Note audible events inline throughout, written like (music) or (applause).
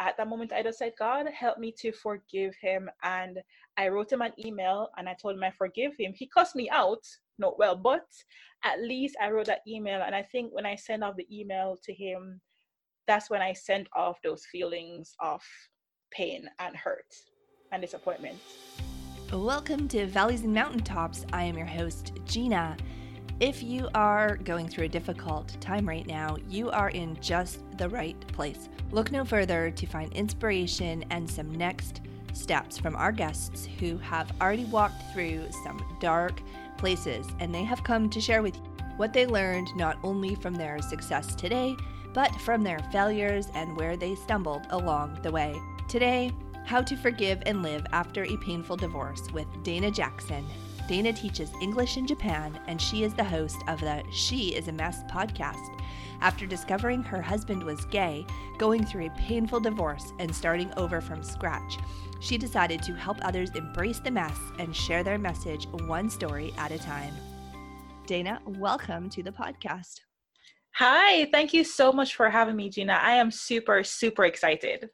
at that moment I just said, God, help me to forgive him. And I wrote him an email and I told him I forgive him. He cussed me out, not well, but at least I wrote that email. And I think when I sent off the email to him, that's when I sent off those feelings of pain and hurt and disappointment. Welcome to Valleys and Mountaintops. I am your host, Gina. If you are going through a difficult time right now, you are in just the right place. Look no further to find inspiration and some next steps from our guests who have already walked through some dark places and they have come to share with you what they learned not only from their success today, but from their failures and where they stumbled along the way. Today, how to Forgive and Live After a Painful Divorce with Daeyna Jackson. Daeyna teaches English in Japan, and she is the host of the She is a Mess podcast. After discovering her husband was gay, going through a painful divorce, and starting over from scratch, she decided to help others embrace the mess and share their message one story at a time. Daeyna, welcome to the podcast. Hi, thank you so much for having me, Gina. I am super, super excited.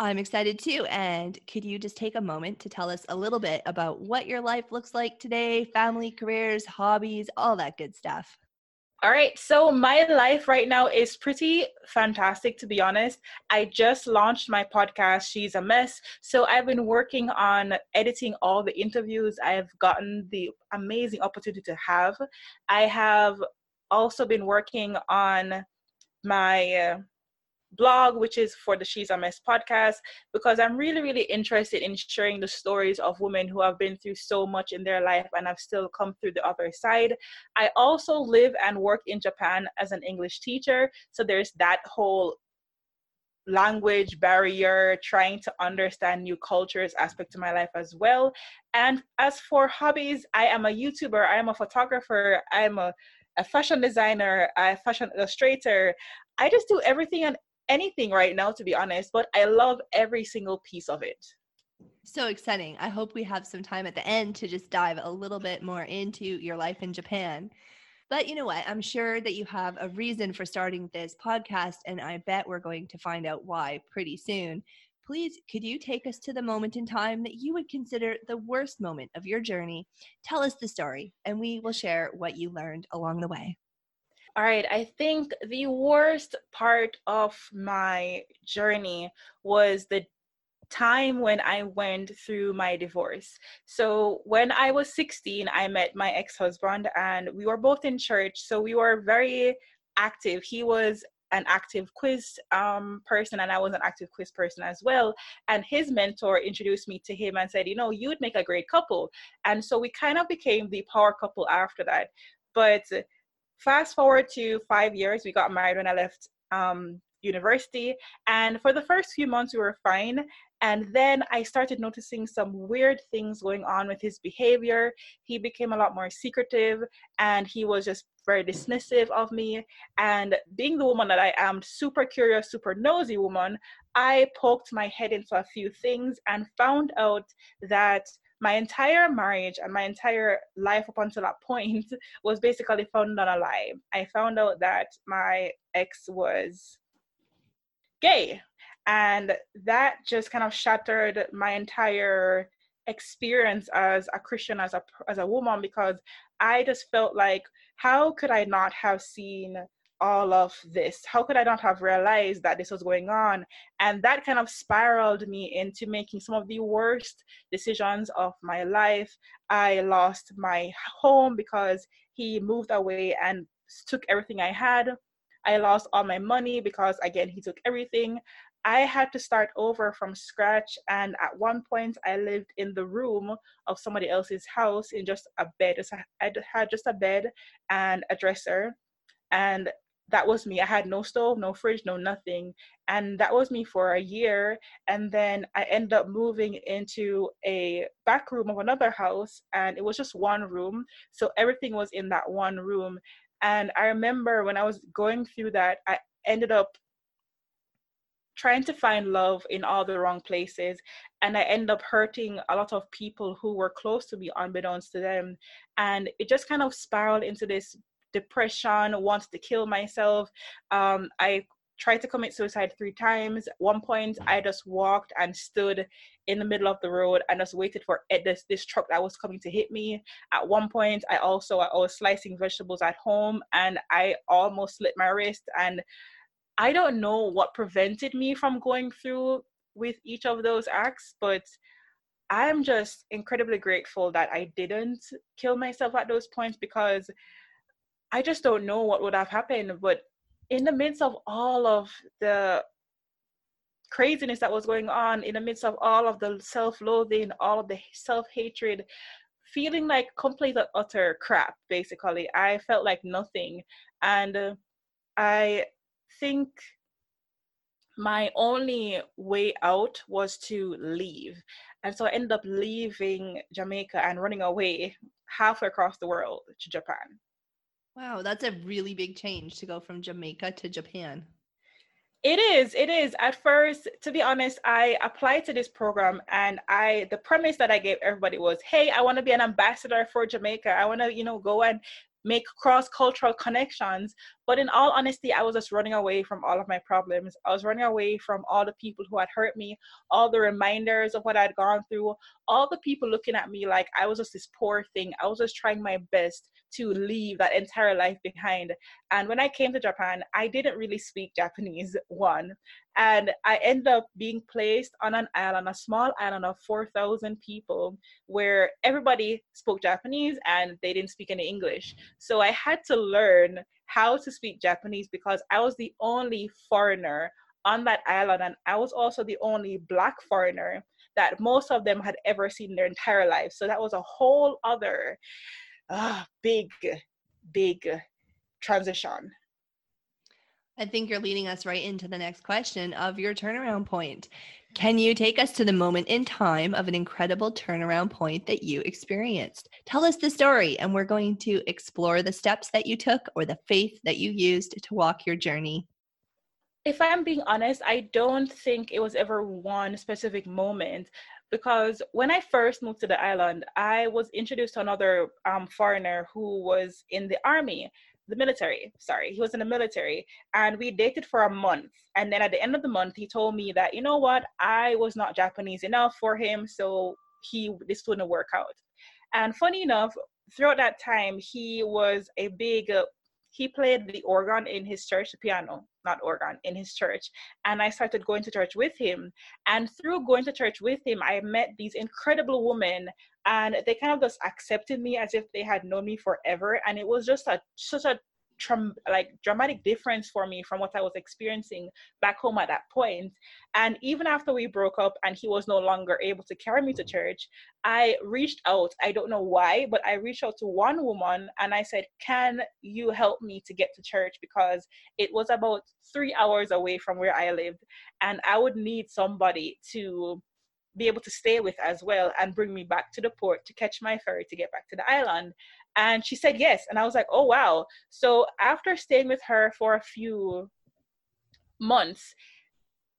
I'm excited too. And could you just take a moment to tell us a little bit about what your life looks like today, family, careers, hobbies, all that good stuff? All right, so my life right now is pretty fantastic, to be honest. I just launched my podcast, She's a Mess. So I've been working on editing all the interviews I've gotten the amazing opportunity to have. I have also been working on my uh, blog, which is for the She's a Mess podcast, because I'm really, really interested in sharing the stories of women who have been through so much in their life and have still come through the other side. I also live and work in Japan as an English teacher, so there's that whole language barrier, trying to understand new cultures aspect to my life as well. And as for hobbies, I am a YouTuber, I am a photographer, I am a, a fashion designer, a fashion illustrator. I just do everything and anything right now, to be honest, but I love every single piece of it. So exciting. I hope we have some time at the end to just dive a little bit more into your life in Japan. But you know what? I'm sure that you have a reason for starting this podcast, and I bet we're going to find out why pretty soon. Please, could you take us to the moment in time that you would consider the worst moment of your journey? Tell us the story, and we will share what you learned along the way. All right, I think the worst part of my journey was the time when I went through my divorce. So, when I was 16, I met my ex husband, and we were both in church. So, we were very active. He was an active quiz um, person and I was an active quiz person as well. And his mentor introduced me to him and said, you know, you would make a great couple. And so we kind of became the power couple after that. But fast forward to five years, we got married when I left um, university. And for the first few months, we were fine. And then I started noticing some weird things going on with his behavior. He became a lot more secretive and he was just very dismissive of me. And being the woman that I am, super curious, super nosy woman, I poked my head into a few things and found out that my entire marriage and my entire life up until that point (laughs) was basically founded on a lie. I found out that my ex was gay, and that just kind of shattered my entire experience as a Christian, as a as a woman, because I just felt like, how could I not have seen all of this? How could I not have realized that this was going on? And that kind of spiraled me into making some of the worst decisions of my life. I lost my home because he moved away and took everything I had. I lost all my money because, again, he took everything. I had to start over from scratch. And at one point, I lived in the room of somebody else's house in just a bed. I had just a bed and a dresser. And that was me. I had no stove, no fridge, no nothing. And that was me for a year. And then I ended up moving into a back room of another house, and it was just one room. So everything was in that one room. And I remember when I was going through that, I ended up trying to find love in all the wrong places and i ended up hurting a lot of people who were close to me unbeknownst to them and it just kind of spiraled into this depression, wanted to kill myself. Um, I tried to commit suicide three times. At one point, I just walked and stood in the middle of the road and just waited for this this truck that was coming to hit me. At one point, I also I was slicing vegetables at home and I almost slit my wrist. And I don't know what prevented me from going through with each of those acts, but I'm just incredibly grateful that I didn't kill myself at those points because I just don't know what would have happened. But in the midst of all of the craziness that was going on, in the midst of all of the self loathing, all of the self hatred, feeling like complete utter crap, basically, I felt like nothing. And uh, I think my only way out was to leave. And so I ended up leaving Jamaica and running away halfway across the world to Japan. Wow, that's a really big change to go from Jamaica to Japan. It is. It is. At first, to be honest, I applied to this program and I the premise that I gave everybody was, "Hey, I want to be an ambassador for Jamaica. I want to, you know, go and make cross-cultural connections but in all honesty i was just running away from all of my problems i was running away from all the people who had hurt me all the reminders of what i'd gone through all the people looking at me like i was just this poor thing i was just trying my best to leave that entire life behind and when i came to japan i didn't really speak japanese (laughs) one and I ended up being placed on an island, a small island of 4,000 people, where everybody spoke Japanese and they didn't speak any English. So I had to learn how to speak Japanese because I was the only foreigner on that island, and I was also the only Black foreigner that most of them had ever seen in their entire lives. So that was a whole other uh, big, big transition. I think you're leading us right into the next question of your turnaround point. Can you take us to the moment in time of an incredible turnaround point that you experienced? Tell us the story, and we're going to explore the steps that you took or the faith that you used to walk your journey. If I'm being honest, I don't think it was ever one specific moment because when I first moved to the island, I was introduced to another um, foreigner who was in the army the military. Sorry, he was in the military, and we dated for a month. And then at the end of the month, he told me that you know what, I was not Japanese enough for him, so he this wouldn't work out. And funny enough, throughout that time, he was a big. He played the organ in his church, the piano, not organ, in his church. And I started going to church with him. And through going to church with him, I met these incredible women and they kind of just accepted me as if they had known me forever and it was just a such a like dramatic difference for me from what I was experiencing back home at that point. And even after we broke up and he was no longer able to carry me to mm-hmm. church, I reached out. I don't know why, but I reached out to one woman and I said, Can you help me to get to church? Because it was about three hours away from where I lived. And I would need somebody to be able to stay with as well and bring me back to the port to catch my ferry to get back to the island. And she said yes. And I was like, oh, wow. So after staying with her for a few months,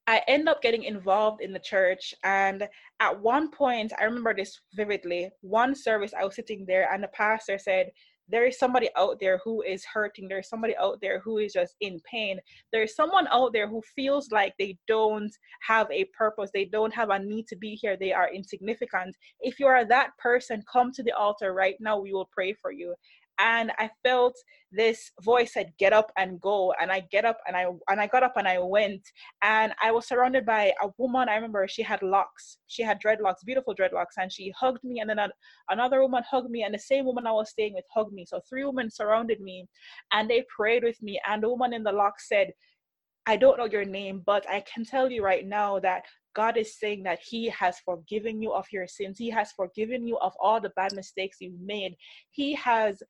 I end up getting involved in the church. And at one point, I remember this vividly. One service, I was sitting there, and the pastor said, there is somebody out there who is hurting there's somebody out there who is just in pain there's someone out there who feels like they don't have a purpose they don't have a need to be here they are insignificant. If you are that person come to the altar right now we will pray for you and I felt this voice said get up and go. And I get up and I and I got up and I went. And I was surrounded by a woman. I remember she had locks. She had dreadlocks beautiful dreadlocks. And she hugged me. And then another woman hugged me. And the same woman I was staying with hugged me. So three women surrounded me. And they prayed with me. And the woman in the lock said I don't know your name but I can tell you right now that God is saying that He has forgiven you of your sins. He has forgiven you of all the bad mistakes you've made. He has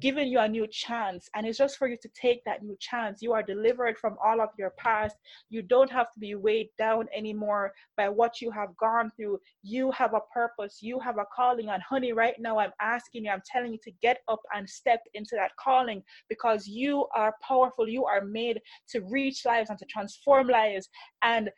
given you a new chance and it's just for you to take that new chance. You are delivered from all of your past. You don't have to be weighed down anymore by what you have gone through. You have a purpose. You have a calling. And honey right now i'm asking you i'm telling you to get up and step into that calling because you are powerful. You are made to reach lives and to transform lives. And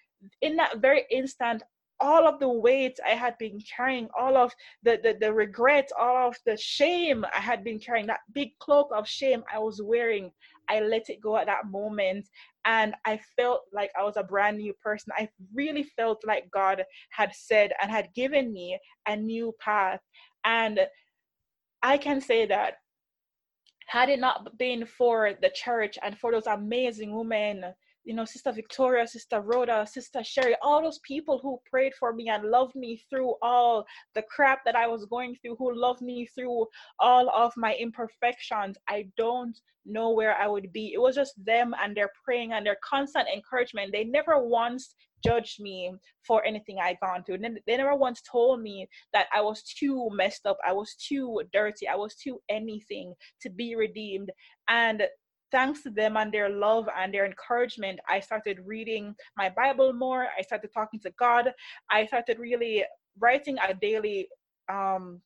in that very instant all of the weight I had been carrying, all of the, the, the regret, all of the shame I had been carrying, that big cloak of shame I was wearing, I let it go at that moment. And I felt like I was a brand new person. I really felt like God had said and had given me a new path. And I can say that had it not been for the church and for those amazing women you know, Sister Victoria, Sister Rhoda, Sister Sherry, all those people who prayed for me and loved me through all the crap that I was going through, who loved me through all of my imperfections. I don't know where I would be. It was just them and their praying and their constant encouragement. They never once judged me for anything I'd gone through. They never once told me that I was too messed up, I was too dirty, I was too anything to be redeemed. And thanks to them and their love and their encouragement, I started reading my Bible more. I started talking to God. I started really writing a daily um,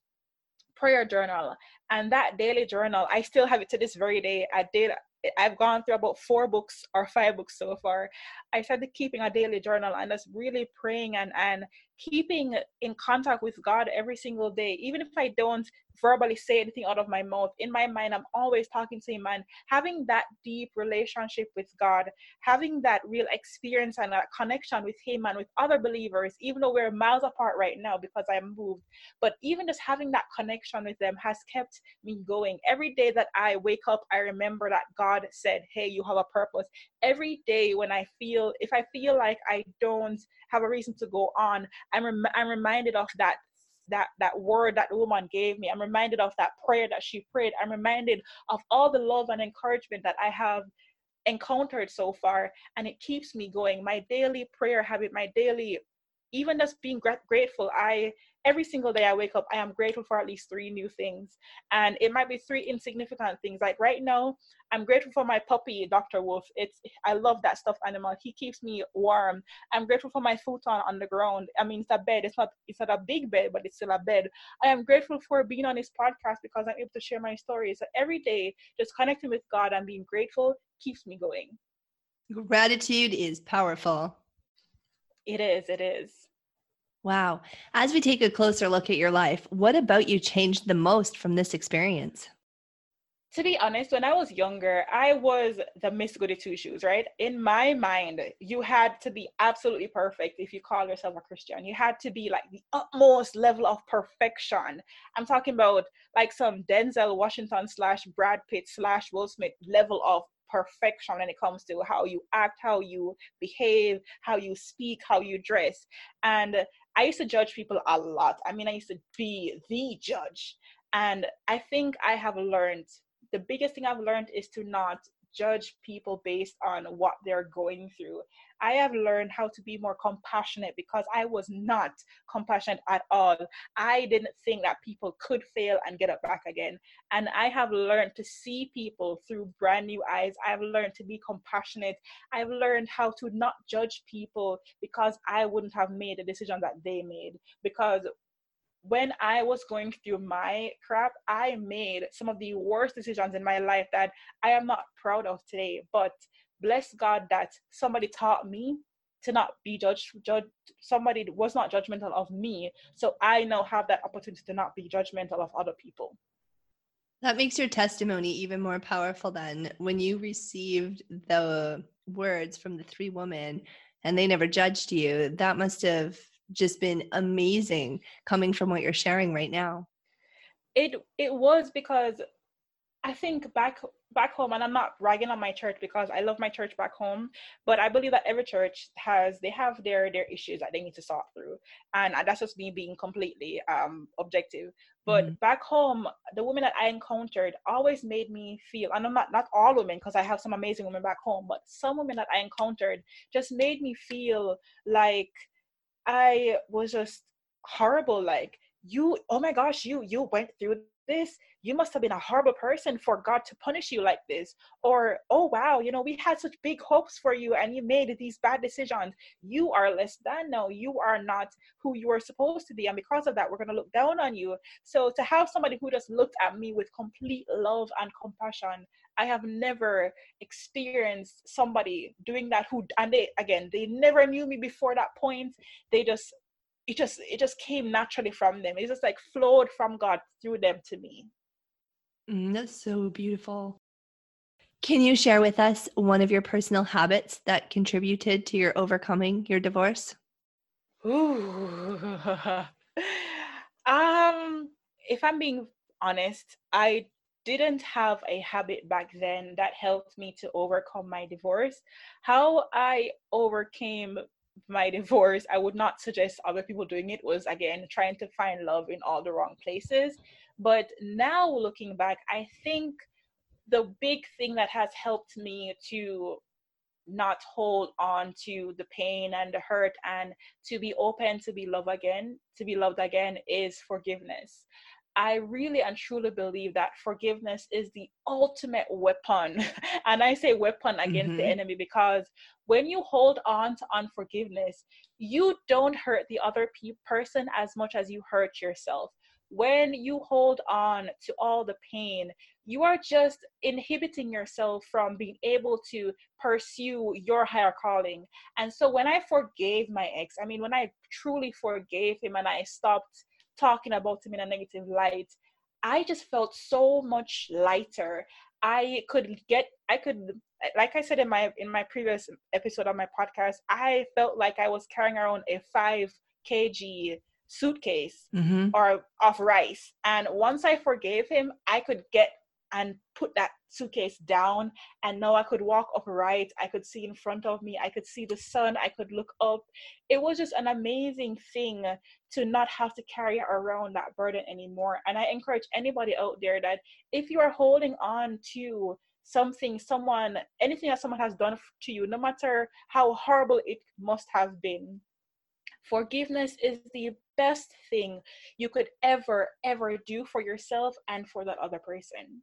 prayer journal. And that daily journal, I still have it to this very day. I did I've gone through about four books or five books so far. I started keeping a daily journal and just really praying and, and keeping in contact with God every single day. Even if I don't verbally say anything out of my mouth. In my mind, I'm always talking to Him and having that deep relationship with God, having that real experience and that connection with Him and with other believers, even though we're miles apart right now because I'm moved. But even just having that connection with them has kept me going. Every day that I wake up, I remember that God said, Hey, you have a purpose. Every day when I feel, if I feel like I don't have a reason to go on, I'm, rem- I'm reminded of that that that word that the woman gave me. I'm reminded of that prayer that she prayed. I'm reminded of all the love and encouragement that i have encountered so far and it keeps me going. My daily prayer habit my daily even just being grateful i every single day I wake up, I am grateful for at least three new things. And it might be three insignificant things. Like right now, I'm grateful for my puppy, Dr. Wolf. It's I love that stuffed animal. He keeps me warm. I'm grateful for my futon on the ground. I mean, it's a bed. It's not it's not a big bed, but it's still a bed. I am grateful for being on this podcast because I'm able to share my stories. So every day, just connecting with God and being grateful keeps me going. Gratitude is powerful. It is. It is. Wow. As we take a closer look at your life, what about you changed the most from this experience? To be honest, when I was younger, I was the Miss Goody Two Shoes, right? In my mind, you had to be absolutely perfect if you call yourself a Christian. You had to be like the utmost level of perfection. I'm talking about like some Denzel Washington slash Brad Pitt slash Will Smith level of perfection when it comes to how you act, how you behave, how you speak, how you dress. And I used to judge people a lot. I mean, I used to be the judge. And I think I have learned the biggest thing I've learned is to not judge people based on what they're going through. I have learned how to be more compassionate because I was not compassionate at all. I didn't think that people could fail and get up back again. And I have learned to see people through brand new eyes. I've learned to be compassionate. I've learned how to not judge people because I wouldn't have made the decision that they made. Because when I was going through my crap, I made some of the worst decisions in my life that I am not proud of today. But bless God that somebody taught me to not be judged judge somebody was not judgmental of me. So i now have that opportunity to not be judgmental of other people. That makes your testimony even more powerful then. When you received the words from the three women and they never judged you that must have just been amazing coming from what you're sharing right now. It it was because i think back back home and i'm not bragging on my church because i love my church back home but i believe that every church has they have their their issues that they need to sort through. And that's just me being completely um objective. But mm-hmm. back home the women that i encountered always made me feel and i'm not not all women because i have some amazing women back home but some women that i encountered just made me feel like i was just horrible like you oh my gosh you you went through this? You must have been a horrible person for god to punish you like this. Or oh wow you know we had such big hopes for you and you made these bad decisions. You are less than. No you are not who you are supposed to be and because of that we're going to look down on you. So to have somebody who just looked at me with complete love and compassion i have never experienced somebody doing that who and they again they never knew me before that point they just it just it just came naturally from them it just like flowed from god through them to me mm, that's so beautiful Can you share with us one of your personal habits that contributed to your overcoming your divorce? Ooh. (laughs) um, if I'm being honest, I didn't have a habit back then that helped me to overcome my divorce. How I overcame my (laughs) divorce, I would not suggest other people doing it, was again trying to find love in all the wrong places. But now looking back, I think the big thing that has helped me to not hold on to the pain and the hurt and to be open to be loved again to be loved again is forgiveness I really and truly believe that forgiveness is the ultimate weapon. (laughs) and I say weapon against mm-hmm. the enemy because when you hold on to unforgiveness, you don't hurt the other pe- person as much as you hurt yourself. When you hold on to all the pain, you are just inhibiting yourself from being able to pursue your higher calling. And so when I forgave my ex, I mean, when I truly forgave him and I stopped talking about him in a negative light, I just felt so much lighter. I could get, I could, like I said in my in my previous episode of my podcast, I felt like I was carrying around a five kg suitcase mm-hmm. or of rice. And once I forgave him, I could get and put that suitcase down and now i could walk upright. I could see in front of me. I could see the sun. I could look up. It was just an amazing thing to not have to carry around that burden anymore. And i encourage anybody out there that if you are holding on to something someone anything that someone has done to you no matter how horrible it must have been forgiveness is the best thing you could ever ever do for yourself and for that other person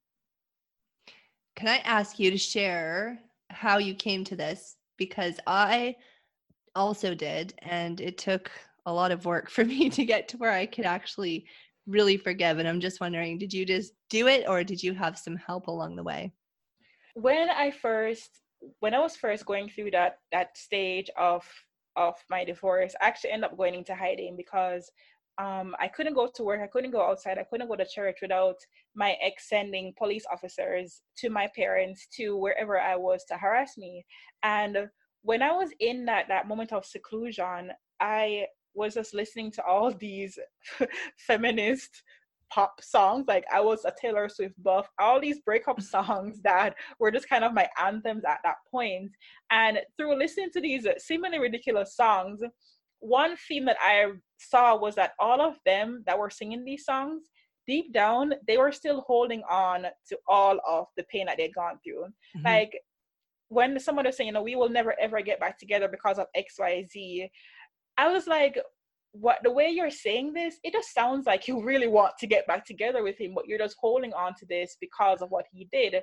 can I ask you to share how you came to this? Because I also did, and it took a lot of work (laughs) for me to get to where I could actually really forgive. And I'm just wondering, did you just do it or did you have some help along the way? When I first when I was first going through that that stage of of my divorce, I actually ended up going into hiding because um, I couldn't go to work, I couldn't go outside, I couldn't go to church without my ex sending police officers to my parents to wherever I was to harass me. And when I was in that that moment of seclusion, I was just listening to all (laughs) these feminist pop songs. Like I was a Taylor Swift buff, all these breakup (laughs) songs that were just kind of my anthems at that point. And through listening to these seemingly ridiculous songs, one theme that I saw was that all of them that were singing these songs, deep down, they were still holding on to all of the pain that they'd gone through. Mm-hmm. Like when someone was saying, you know, we will never ever get back together because of XYZ, I was like, what the way you're saying this, it just sounds like you really want to get back together with him, but you're just holding on to this because of what he did.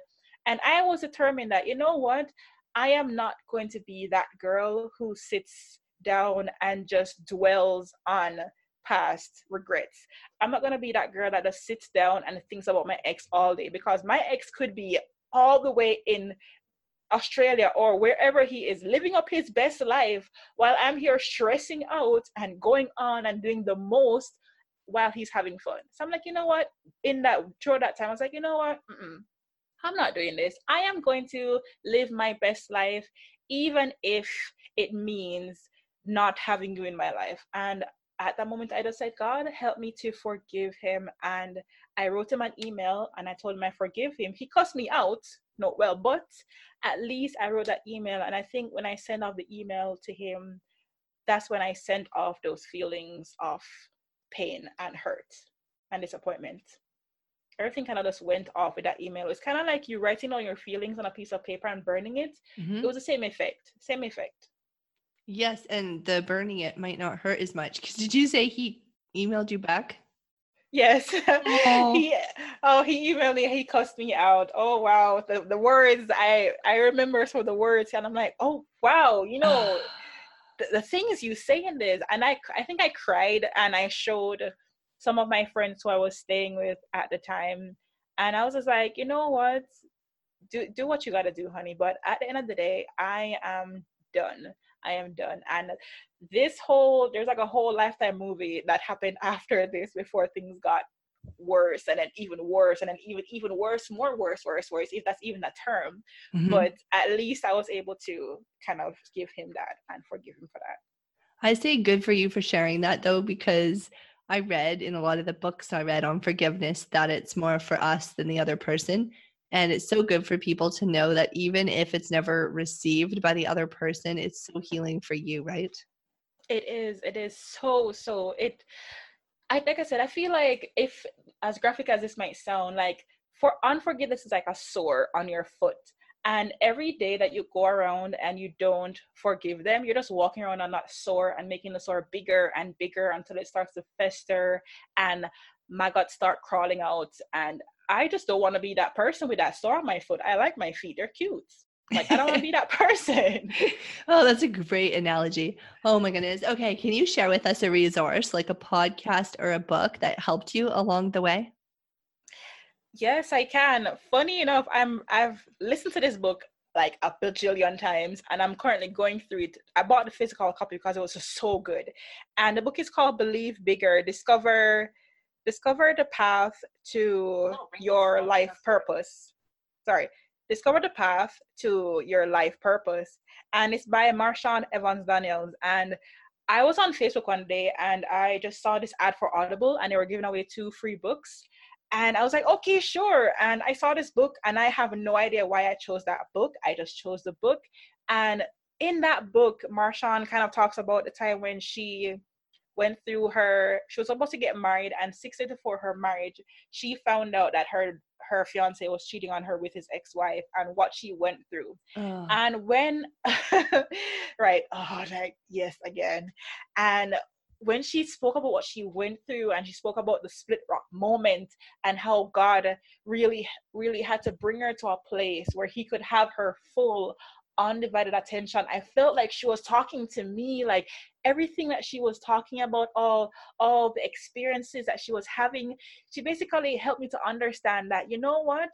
And I was determined that, you know what, I am not going to be that girl who sits down and just dwells on past regrets. I'm not gonna be that girl that just sits down and thinks about my ex all day because my ex could be all the way in Australia or wherever he is living up his best life while I'm here stressing out and going on and doing the most while he's having fun. So I'm like, you know what? In that through that time, I was like, you know what? Mm-mm. I'm not doing this. I am going to live my best life, even if it means not having you in my life. And at that moment, I just said, God, help me to forgive him. And I wrote him an email and I told him I forgive him. He cussed me out, not well, but at least I wrote that email. And I think when I sent off the email to him, that's when I sent off those feelings of pain and hurt and disappointment. Everything kind of just went off with that email. It's kind of like you writing all your feelings on a piece of paper and burning it. Mm-hmm. It was the same effect, same effect. Yes, and the burning it might not hurt as much. Cause did you say he emailed you back? Yes. (laughs) Oh. he oh he emailed me, he cussed me out. Oh wow. The the words I I remember some of the words and I'm like, oh wow, you know (sighs) the, the things you say in this. And I I think I cried and I showed some of my friends who I was staying with at the time. And I was just like, you know what? Do do what you gotta do, honey. But at the end of the day, I am done. I am done. And this whole there's like a whole lifetime movie that happened after this before things got worse and then even worse and then even even worse more worse worse worse if that's even a term mm-hmm. but at least i was able to kind of give him that and forgive him for that i say good for you for sharing that though because i read in a lot of the books i read on forgiveness that it's more for us than the other person and it's so good for people to know that even if it's never received by the other person it's so healing for you right it is it is so so it I like I said, I feel like if as graphic as this might sound, like for unforgiveness is like a sore on your foot. And every day that you go around and you don't forgive them, you're just walking around on that sore and making the sore bigger and bigger until it starts to fester and maggots start crawling out. And I just don't want to be that person with that sore on my foot. I like my feet, they're cute. Like, I don't want to be that (laughs) person. oh, that's a great analogy. Oh my goodness. Okay. Can you share with us a resource, like a podcast or a book that helped you along the way? Yes, I can. Funny enough, I'm I've listened to this book like a bajillion times and I'm currently going through it. I bought the physical copy because it was just so good. And the book is called Believe Bigger. Discover discover the path to oh, your life purpose. Sorry Discover the Path to Your Life Purpose. And it's by Marshawn Evans Daniels. And I was on Facebook one day and I just saw this ad for Audible and they were giving away two free books. And I was like, okay, sure. And I saw this book and I have no idea why I chose that book. I just chose the book. And in that book, Marshawn kind of talks about the time when she went through her she was supposed to get married and six days before her marriage she found out that her her fiance was cheating on her with his ex-wife and what she went through oh. and when (laughs) right oh like yes again and when she spoke about what she went through and she spoke about the split rock moment and how God really, really had to bring her to a place where he could have her full undivided attention i felt like she was talking to me like everything that she was talking about all all the experiences that she was having she basically helped me to understand that you know what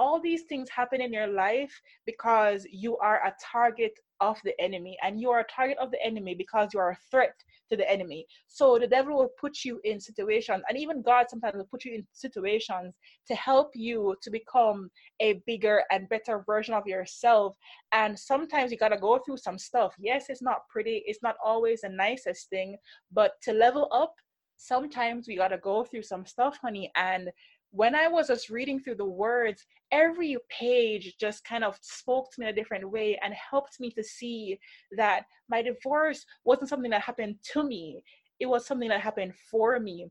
all these things happen in your life because you are a target of the enemy and you are a target of the enemy because you are a threat to the enemy. So the devil will put you in situations and even god sometimes will put you in situations to help you to become a bigger and better version of yourself. And sometimes you got to go through some stuff. Yes it's not pretty it's not always the nicest thing but to level up sometimes we got to go through some stuff honey and when I was just reading through the words, every page just kind of spoke to me in a different way and helped me to see that my divorce wasn't something that happened to me, it was something that happened for me.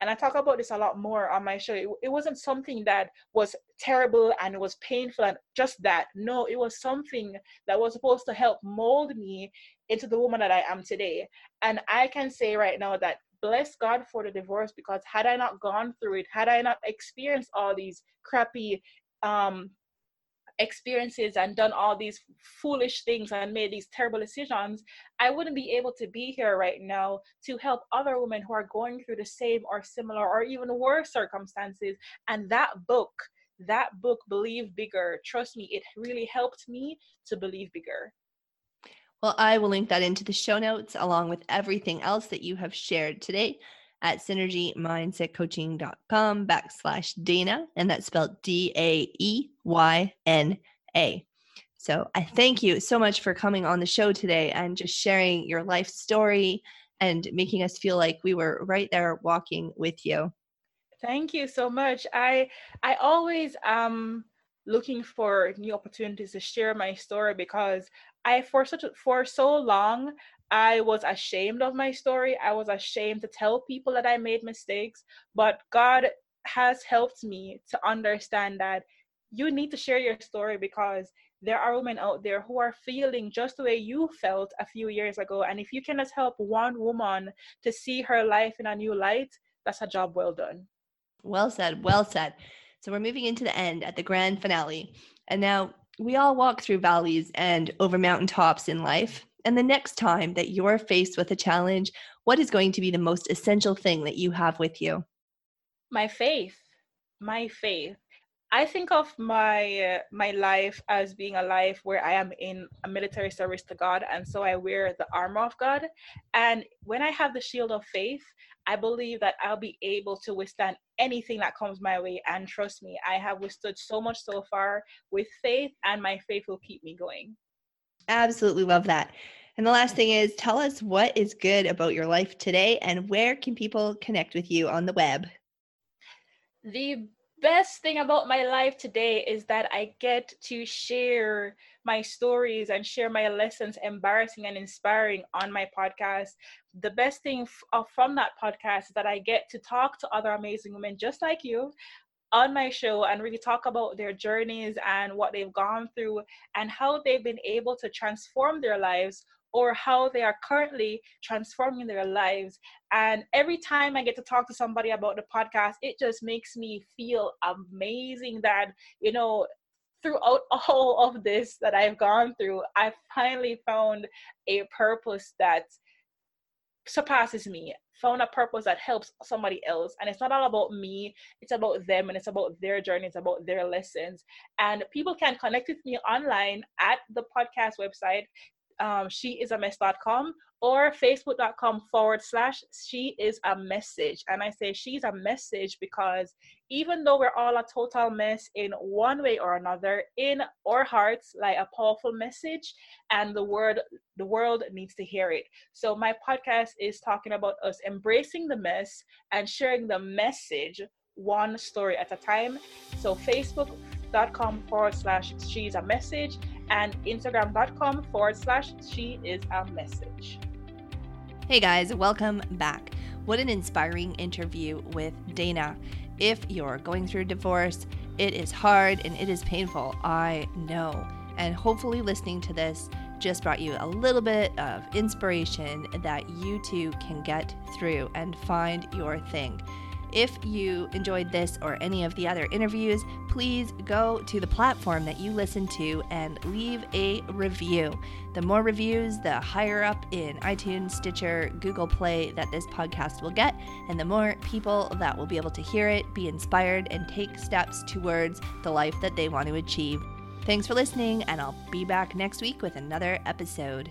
And I talk about this a lot more on my show. It, it wasn't something that was terrible and it was painful and just that. No, it was something that was supposed to help mold me into the woman that I am today. And I can say right now that bless God for the divorce because had I not gone through it, had I not experienced all these crappy um, experiences and done all these foolish things and made these terrible decisions, I wouldn't be able to be here right now to help other women who are going through the same or similar or even worse circumstances. And that book, that book, Believe Bigger, trust me, it really helped me to believe bigger. Well, I will link that into the show notes along with everything else that you have shared today at synergymindsetcoaching.com backslash Daeyna, and that's spelled D A E Y N A. So I thank you so much for coming on the show today and just sharing your life story and making us feel like we were right there walking with you. Thank you so much. I I always um looking for new opportunities to share my story because I for such for so long I was ashamed of my story. I was ashamed to tell people that I made mistakes, but God has helped me to understand that you need to share your story because there are women out there who are feeling just the way you felt a few years ago. And if you can just help one woman to see her life in a new light, that's a job well done. Well said. Well said. So we're moving into the end at the grand finale. And now we all walk through valleys and over mountaintops in life. And the next time that you're faced with a challenge, what is going to be the most essential thing that you have with you? My faith. My faith. I think of my uh, my life as being a life where I am in a military service to God, and so I wear the armor of God. And when I have the shield of faith, I believe that I'll be able to withstand anything that comes my way. And trust me, I have withstood so much so far with faith, and my faith will keep me going. Absolutely love that. And the last thing is tell us what is good about your life today and where can people connect with you on the web? The best thing about my life today is that I get to share my stories and share my lessons, embarrassing and inspiring, on my podcast. The best thing f- uh, from that podcast is that I get to talk to other amazing women just like you on my show and really talk about their journeys and what they've gone through and how they've been able to transform their lives or how they are currently transforming their lives. And every time I get to talk to somebody about the podcast, it just makes me feel amazing that, you know, throughout (laughs) all of this that I've gone through, I finally found a purpose that surpasses me found a purpose that helps somebody else and it's not all about me it's about them and it's about their journey it's about their lessons and people can connect with me online at the podcast website um, she is a mess.com or facebook.com forward slash she is a message. And I say she's a message because even though we're all a total mess in one way or another, in our hearts like a powerful message, and the word the world needs to hear it. So my podcast is talking about us embracing the mess and sharing the message one story at a time. So facebook.com forward slash she's a message and instagram.com forward slash she is a message. Hey guys, welcome back. What an inspiring interview with Daeyna. If you're going through a divorce, it is hard and it is painful. I know. And hopefully, listening to this just brought you a little bit of inspiration that you too can get through and find your thing. If you enjoyed this or any of the other interviews, please go to the platform that you listen to and leave a review. The more reviews, the higher up in iTunes, Stitcher, Google Play that this podcast will get, and the more people that will be able to hear it, be inspired, and take steps towards the life that they want to achieve. Thanks for listening, and I'll be back next week with another episode.